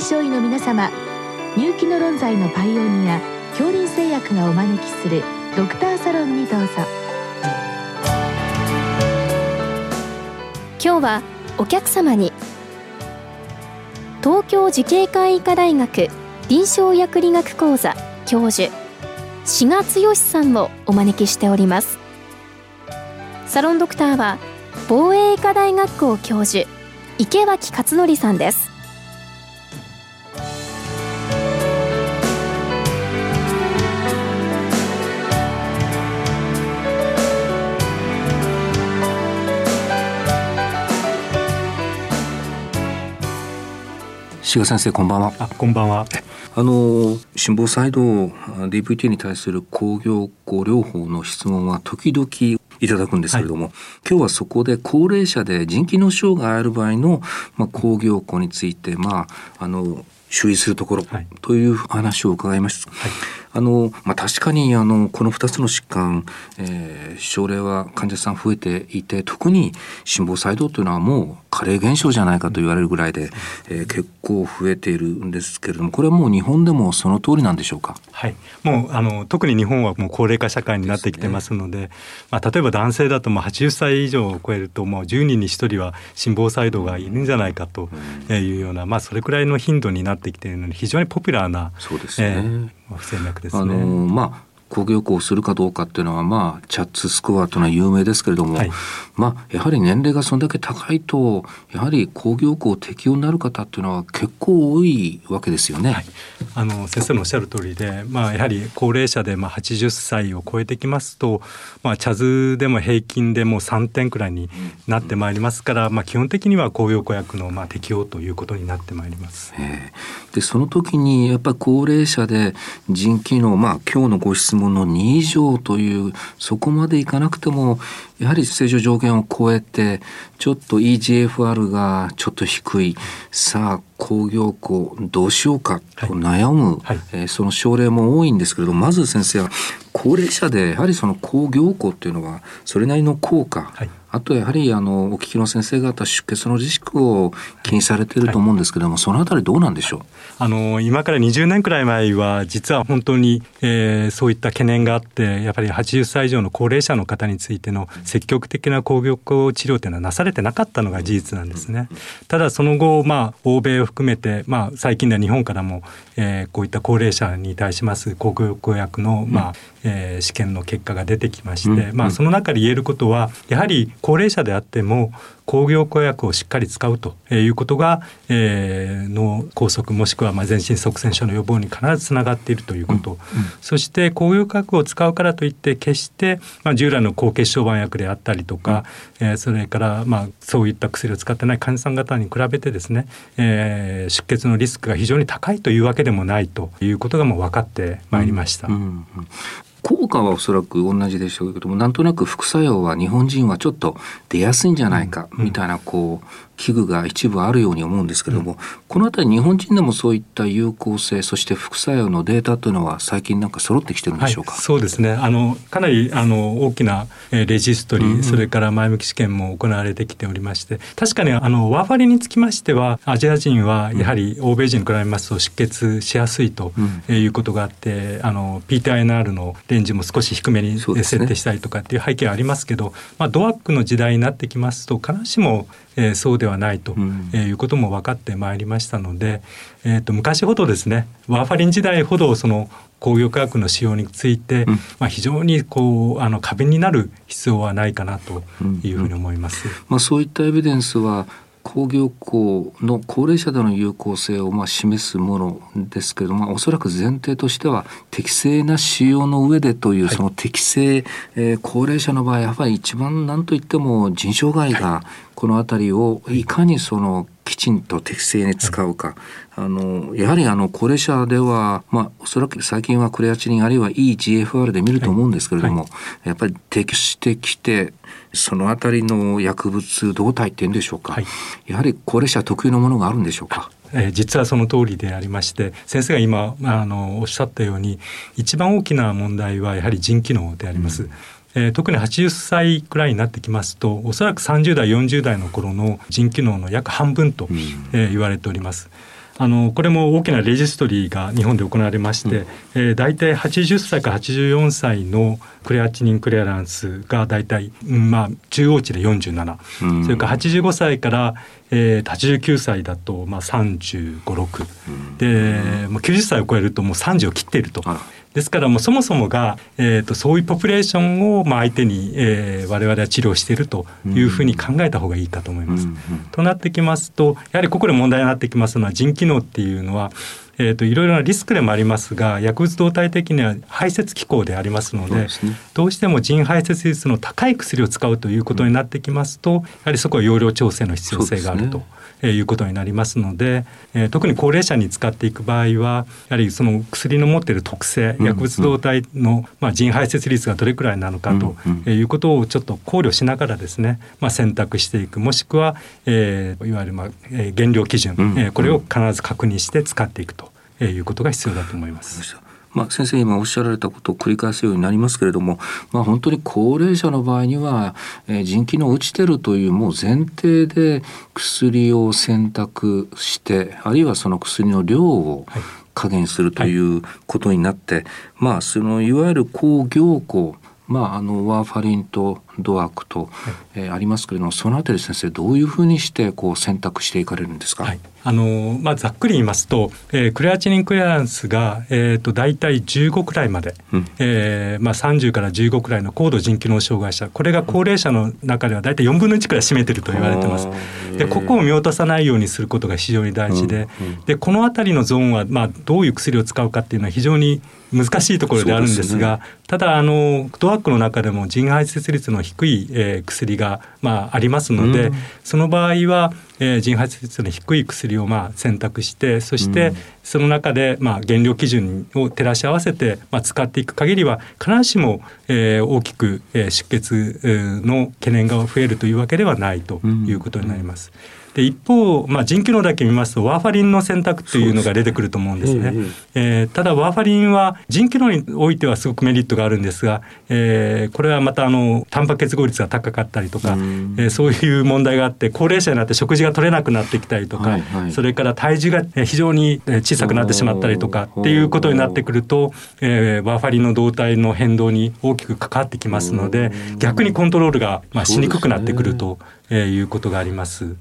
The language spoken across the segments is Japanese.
症医の皆様入気の論剤のパイオニア恐林製薬がお招きするドクターサロンにどうぞ今日はお客様に東京慈恵会医科大学臨床薬理学講座教授志賀剛さんをお招きしておりますサロンドクターは防衛医科大学校教授池脇勝則さんです志賀先生こんばんは。あこんばんは。あの心房細動 DVT に対する抗凝固療法の質問は時々いただくんですけれども、はい、今日はそこで高齢者で腎機能障害ある場合の、まあ、抗凝固について、まあ、あの注意するところという話を伺いました。はいあの、まあ、確かにあのこの2つの疾患、えー、症例は患者さん増えていて特に心房細動というのはもう加齢現象じゃないかと言われるぐらいで、えー、結構増えているんですけれどもこれはもう日本でもその通りなんでしょうか？はい、もうあの特に日本はもう高齢化社会になってきてますので、でね、まあ、例えば男性だともう80歳以上を超えるともう10人に1人は心房細動がいるんじゃないかというような、まあ、それくらいの頻度になってきているので非常にポピュラーなそうですね、えー不整脈ですね。あのまあ工業をするかどうかっていうのはまあチャッツスコアというのは有名ですけれども、はい、まあやはり年齢がそれだけ高いとやはり工業校適用になる方っていうのは結構多いわけですよね。はい、あの先生のおっしゃる通りで、まあやはり高齢者でまあ80歳を超えてきますと、まあ茶図でも平均でも3点くらいになってまいりますから、うん、まあ基本的には工業校薬のまあ適用ということになってまいります。えー、でその時にやっぱり高齢者で腎機能まあ今日のご質問問の2以上というそこまでいかなくてもやはり正常上限を超えてちょっと EGFR がちょっと低いさあ工業校どうしようかと悩む、はい。はい、えー、その症例も多いんですけれどまず先生は高齢者でやはりその工業校っていうのはそれなりの効果、はいあとやはりあのお聞きの先生方出血のリスクを気にされていると思うんですけども、はい、そのあたりどうなんでしょう？あの今から20年くらい前は実は本当に、えー、そういった懸念があってやっぱり80歳以上の高齢者の方についての積極的な抗病治療というのはなされてなかったのが事実なんですね。ただその後、まあ、欧米を含めて、まあ、最近では日本からも、えー、こういった高齢者に対します抗病薬の、まあえー、試験の結果が出てきまして、まあ、その中で言えることはやはり高齢者であっても抗病抗薬をしっかり使うということが、えー、脳梗塞もしくはまあ全身側栓症の予防に必ずつながっているということ、うんうん、そして抗病薬を使うからといって決して、まあ、従来の高血小板薬であったりとか、うん、えー、それからまあそういった薬を使ってない患者さん方に比べてですね、えー、出血のリスクが非常に高いというわけでもないということがもう分かってまいりました。うんうんうん効果はおそらく同じでしょうけどもなんとなく副作用は日本人はちょっと出やすいんじゃないかみたいなこう器具が一部あるように思うんですけども、うん、この辺り日本人でもそういった有効性そして副作用のデータというのは最近なんか揃ってきてるんでしょうか、はい、そうですね。あのかなりあの大きなレジストリー、うんうん、それから前向き試験も行われてきておりまして確かにあのワーファリンにつきましてはアジア人はやはり欧米人に比べますと出血しやすいということがあって、うん、あの PTINR のレンジも少し低めに設定したりとかっていう背景はありますけど、まあ、ドアックの時代になってきますと必ずしもえー、そうではないと、えいうことも分かってまいりましたので、えーと、昔ほどですねワーファリン時代ほどその工業化学の使用について、うん、まあ、非常にこうあの壁になる必要はないかなというふうに思います。うんうん、まあ、そういったエビデンスは工業校の高齢者での有効性をまあ示すものですけれども、おそらく前提としては適正な使用の上でというその適正、えー、高齢者の場合やっぱり一番何といっても腎障害がこの辺りをいかにそのきちんと適正に使うか、あのやはりあの高齢者では、まあ、おそらく最近はクレアチニンあるいはいい GFR で見ると思うんですけれども、やっぱり適してきてそのあたりの薬物動態っていうんでしょうか、はい、やはり高齢者特有のものがあるんでしょうか。えー、実はその通りでありまして先生が今あのおっしゃったように一番大きな問題はやはり腎機能であります。うんえー、特に80歳くらいになってきますとおそらく30代40代の頃の腎機能の約半分と、うん、えー、言われております。あのこれも大きなレジストリーが日本で行われまして、うん、えー、大体80歳から84歳のクレアチニンクリアランスが大体、まあ、中央値で47、うん、それから85歳から、えー、89歳だと、まあ、3 5 6、うん、で、もう90歳を超えるともう30を切っていると。ですからもうそもそもが、えーと、そういうポピュレーションをまあ相手に、えー、我々は治療しているというふうに考えた方がいいかと思います。うんうん、となってきますとやはりここで問題になってきますのは腎機能っていうのはえーと、いろいろなリスクでもありますが薬物動態的には排泄機構でありますので、ね、どうしても腎排泄率の高い薬を使うということになってきますと、やはりそこは容量調整の必要性があると。えいうことになりますので、えー、特に高齢者に使っていく場合はやはりその薬の持っている特性、薬物動態の、まあ、腎排泄率がどれくらいなのかと、えいうことをちょっと考慮しながらですね、まあ、選択していく。もしくは、えー、いわゆる、まあえー、減量基準、えー、これを必ず確認して使っていくということが必要だと思います。まあ、先生今おっしゃられたことを繰り返すようになりますけれども、まあ、本当に高齢者の場合には、えー、腎機能落ちてるというもう前提で薬を選択してあるいはその薬の量を加減するということになって、はい、まあそのいわゆる抗凝固まあ、あのワーファリンとドアクと、はい、えー、ありますけれどもそのあたり先生どういうふうにしてこう選択していかれるんですか、はい、あのまあ、ざっくり言いますと、えー、クレアチニンクリアランスが、えーと、大体15くらいまで、うん、えー、まあ、30から15くらいの高度腎機能障害者。これが高齢者の中では大体4分の1くらい占めてると言われてます。でここを見落とさないようにすることが非常に大事でうんうん、でこの辺りのゾーンは、まあ、どういう薬を使うかっていうのは非常に難しいところであるんですが、ね、ただあのドアックの中でも腎排泄率の低い、えー、薬が、まあ、ありますので、うん、その場合は、えー、腎排泄率の低い薬を、まあ、選択してそして、その中で、まあ、減量基準を照らし合わせて、まあ、使っていく限りは必ずしも、えー、大きく、えー、出血の懸念が増えるというわけではないということになります。うんで一方、まあ、腎機能だけ見ますとワーファリンの選択というのが出てくると思うんですね。すえー、ただワーファリンは腎機能においてはすごくメリットがあるんですが、えー、これはまたあのタンパク結合率が高かったりとか、えー、そういう問題があって高齢者になって食事が取れなくなってきたりとか、はいはい、それから体重が非常に小さくなってしまったりとかっていうことになってくると、えー、ワーファリンの動態の変動に大きく関わってきますので逆にコントロールがまあしにくくなってくると。えー、いうことがあります。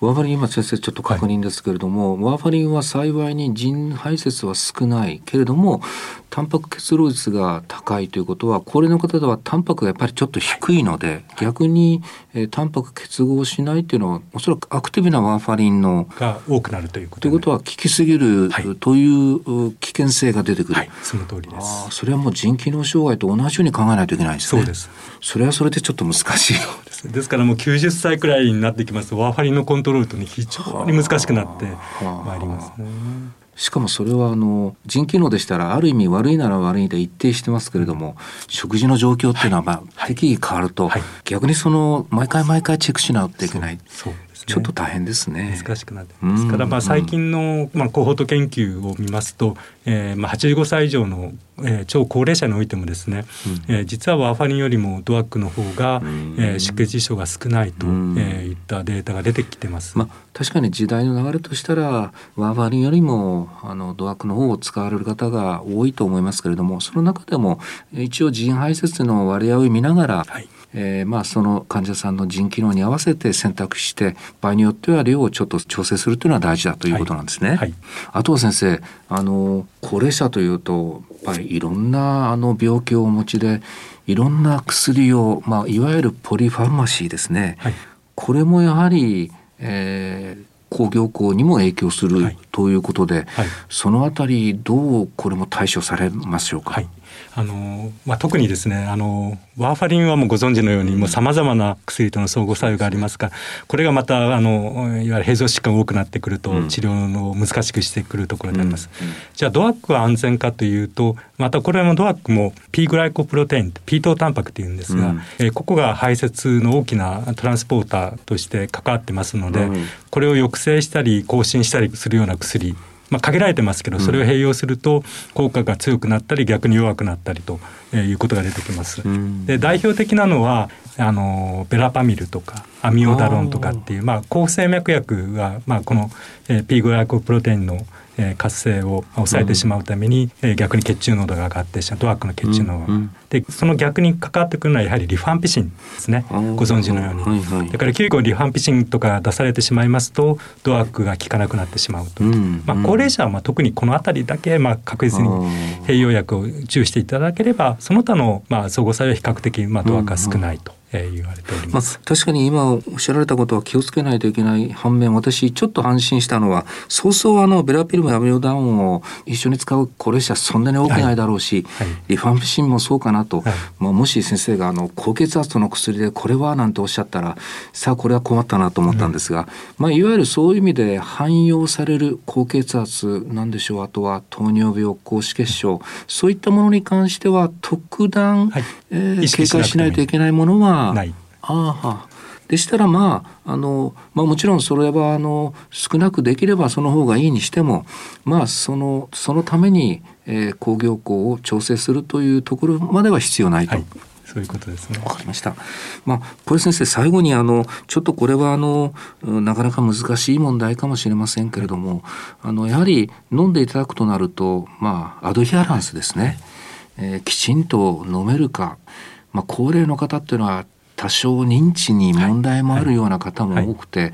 ワーファリン今先生ちょっと確認ですけれども、はい、ワーファリンは幸いに腎排泄は少ないけれどもタンパク結合率が高いということは高齢の方ではタンパクがやっぱりちょっと低いので、はい、逆に、えー、タンパク結合しないっていうのはおそらくアクティブなワーファリンのが多くなるということということは効きすぎる、はい、という危険性が出てくる、はい、その通りです。あそれはもう腎機能障害と同じように考えないといけないですね。そうです。それはそれでちょっと難しいですからもう90歳くらいになってきますとワーファリンのコントロールとね非常に難しくなってまいりますね。しかもそれはあの腎機能でしたらある意味悪いなら悪いで一定してますけれども食事の状況っていうのはまあ適宜変わると。逆にその毎回毎回チェックしなきゃいけない。そうちょっと大変ですね。難しくなってます。から、まあ、最近の、まあ、コホート研究を見ますと、えーまあ、85歳以上の、えー、超高齢者においてもですね、うん、えー、実はワーファリンよりもドアックの方が、うん、えー、出血事象が少ないと、うん、えー、いったデータが出てきてます。まあ、確かに時代の流れとしたらワーファリンよりもあのドアックの方を使われる方が多いと思いますけれどもその中でも一応腎排泄の割合を見ながら、はいえー、まあその患者さんの腎機能に合わせて選択して場合によっては量をちょっと調整するというのは大事だということなんですね。はい。はい、あとは先生あの高齢者というとやっぱりいろんなあの病気をお持ちでいろんな薬を、まあ、いわゆるポリファーマシーですね、はい、これもやはり、えー、工業校にも影響するということで、そのあたりどうこれも対処されましょうか。あのまあ、特にですねあのワーファリンはもうご存知のようにもうさまざまな薬との相互作用がありますからこれがまたあのいわゆる併存疾患が多くなってくると治療の難しくしてくるところであります。うん。うん、じゃあドアックは安全かというとまたこれもドアックも P グライコプロテイン P 糖タンパクっていうんですが、うん、えここが排泄の大きなトランスポーターとして関わってますので、これを抑制したり更新したりするような薬まあ、限られてますけどそれを併用すると効果が強くなったり逆に弱くなったりということが出てきます。で代表的なのはあのベラパミルとかアミオダロンとかっていうまあ、抗不整脈薬が、まあ、この、えー、P5 薬プロテインのえー、活性を抑えてしまうために、うん、えー、逆に血中濃度が上がってドワークの血中濃度が、うん、でその逆に関わってくるのはやはりリファンピシンですね。ご存知のように、はいはい、だから急遽リファンピシンとか出されてしまいますとドワークが効かなくなってしまうと、うん、まあ、高齢者はまあ特にこの辺りだけまあ確実に併用薬を注意していただければその他のまあ相互作用は比較的まあドワークが少ないと。えー、言われております、まあ、確かに今おっしゃられたことは気をつけないといけない反面私ちょっと安心したのはそうそうあのベラピルムやミオダウンを一緒に使う高齢者そんなに多くないだろうし、はい。はい、リファンプシンもそうかなと、はい、まあ、もし先生があの高血圧の薬でこれはなんておっしゃったらさあこれは困ったなと思ったんですが、うん、まあ、いわゆるそういう意味で汎用される高血圧なんでしょう。あとは糖尿病高脂血症。そういったものに関しては特段、はい、えー、警戒しないといけないものはない。ああでしたらまああの、まあ、もちろんそれはあの少なくできればその方がいいにしてもまあそのそのために、えー、工業校を調整するというところまでは必要ないと。はいそういうことですね。わかりました。まあ、これ先生、最後にあの、ちょっとこれはあの、なかなか難しい問題かもしれませんけれども、あの、やはり飲んでいただくとなると、まあ、アドヒアランスですね。えー、きちんと飲めるか。まあ、高齢の方っていうのは多少認知に問題もあるような方も多くて、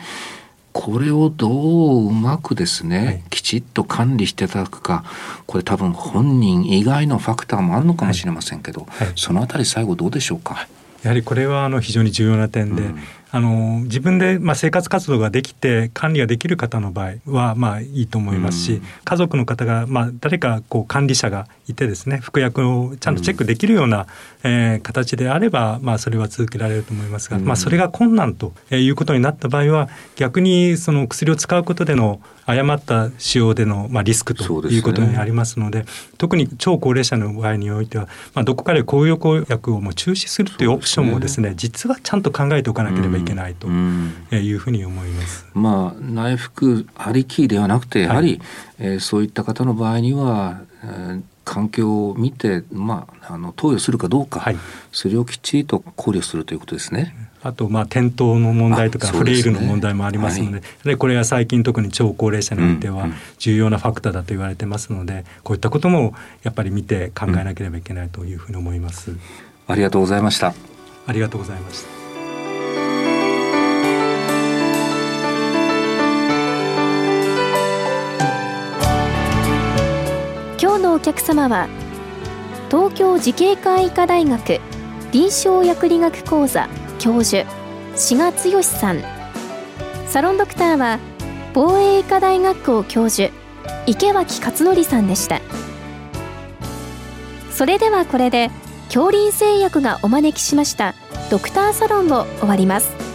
これをどううまくですね、はい、きちっと管理していただくかこれ多分本人以外のファクターもあるのかもしれませんけど、はい。はい、そのあたり最後どうでしょうか？やはりこれはあの非常に重要な点で、うん、あの自分でまあ生活活動ができて管理ができる方の場合はまあいいと思いますし、うん、家族の方がまあ誰かこう管理者がいてですね服薬をちゃんとチェックできるような、うん、えー、形であればまあそれは続けられると思いますが、うん、まあそれが困難ということになった場合は逆にその薬を使うことでの誤った使用での、まあ、リスクということになりますので、ね、特に超高齢者の場合においては、まあ、どこかで抗用薬をもう中止するというオプションもですね、ね、実はちゃんと考えておかなければいけないというふうに思います。まあ、内服ありきではなくてやはり、はい、えー、そういった方の場合には、えー環境を見て、まあ、あの投与するかどうか、はい、それをきっちりと考慮するということですね。あとまあ転倒の問題とかフレイルの問題もありますので、で、これは最近特に超高齢者においては重要なファクターだと言われてますので、こういったこともやっぱり見て考えなければいけないというふうに思います。ありがとうございました。ありがとうございました。客様は東京慈恵会医科大学臨床薬理学講座教授志賀剛さん。サロンドクターは防衛医科大学校教授池脇勝則さんでした。それではこれで恐林製薬がお招きしましたドクターサロンを終わります。